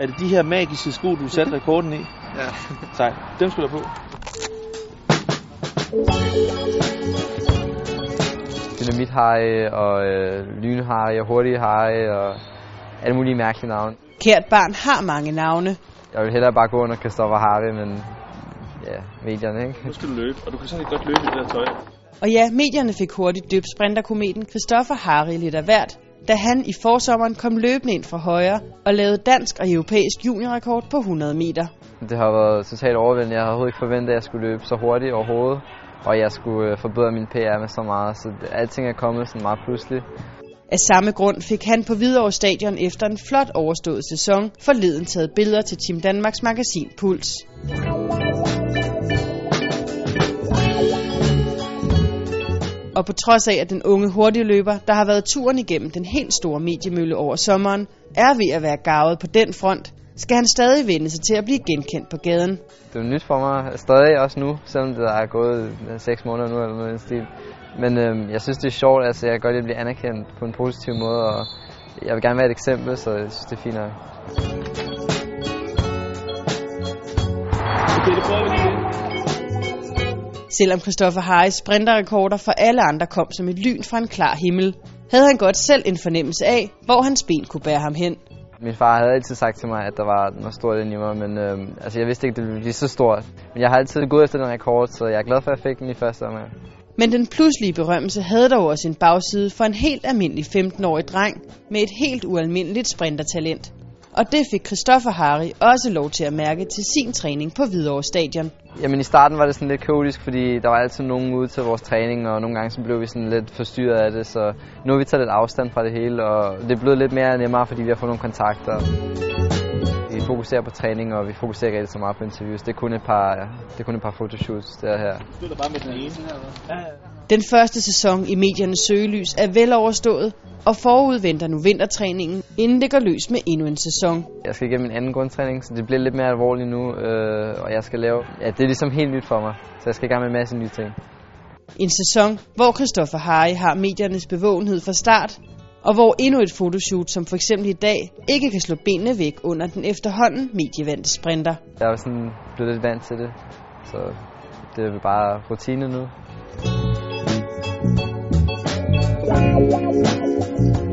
Er det de her magiske sko, du satte rekorden i? Ja. Sej. Dem skulle du på. Dynamit Harry og øh, Lyn Harry og Hurtig Harry og alle mulige mærkelige navne. Kært barn har mange navne. Jeg vil hellere bare gå under Christoffer Harry, men ja, medierne, ikke? Nu skal du løbe, og du kan sådan godt løbe i det der tøj. Og ja, medierne fik hurtigt døbt sprinterkometen Christoffer Harry lidt af hvert, da han i forsommeren kom løbende ind fra højre og lavede dansk og europæisk juniorrekord på 100 meter. Det har været totalt overvældende. Jeg havde overhovedet ikke forventet, at jeg skulle løbe så hurtigt overhovedet, og jeg skulle øh, forbedre min PR med så meget, så alting er kommet sådan meget pludselig. Af samme grund fik han på Hvidovre Stadion efter en flot overstået sæson forleden taget billeder til Team Danmarks magasin Puls. Og på trods af, at den unge hurtigløber, der har været turen igennem den helt store mediemølle over sommeren, er ved at være gavet på den front, skal han stadig vende sig til at blive genkendt på gaden. Det er nyt for mig stadig også nu, selvom det er gået 6 måneder nu eller noget i stil. Men øhm, jeg synes, det er sjovt, altså jeg kan godt lide at blive anerkendt på en positiv måde, og jeg vil gerne være et eksempel, så jeg synes, det er fint nok. Okay, det prøver vi lige. Selvom Christopher Harris sprinterrekorder for alle andre kom som et lyn fra en klar himmel, havde han godt selv en fornemmelse af, hvor hans ben kunne bære ham hen. Min far havde altid sagt til mig, at der var noget stort inde i mig, men øhm, altså, jeg vidste ikke, det ville blive så stort. Men jeg har altid gået efter den rekord, så jeg er glad for, at jeg fik den i første omgang. Men den pludselige berømmelse havde dog også en bagside for en helt almindelig 15-årig dreng med et helt ualmindeligt sprintertalent. Og det fik Christoffer Harry også lov til at mærke til sin træning på Hvidovre Stadion. Jamen i starten var det sådan lidt kaotisk, fordi der var altid nogen ude til vores træning, og nogle gange så blev vi sådan lidt forstyrret af det, så nu har vi taget lidt afstand fra det hele, og det er blevet lidt mere nemmere, fordi vi har fået nogle kontakter. Vi fokuserer på træning, og vi fokuserer ikke rigtig så meget på interviews. Det er kun et par, det er kun et par fotoshoots der her. Du er bare med den ene. Den første sæson i mediernes søgelys er vel overstået, og forud venter nu vintertræningen, inden det går løs med endnu en sæson. Jeg skal igennem en anden grundtræning, så det bliver lidt mere alvorligt nu, øh, og jeg skal lave... Ja, det er ligesom helt nyt for mig, så jeg skal i gang med en masse nye ting. En sæson, hvor Christoffer Harry har mediernes bevågenhed fra start, og hvor endnu et fotoshoot, som for eksempel i dag, ikke kan slå benene væk under den efterhånden medievandte sprinter. Jeg er sådan blevet lidt vant til det, så det er bare rutine nu. Thank you.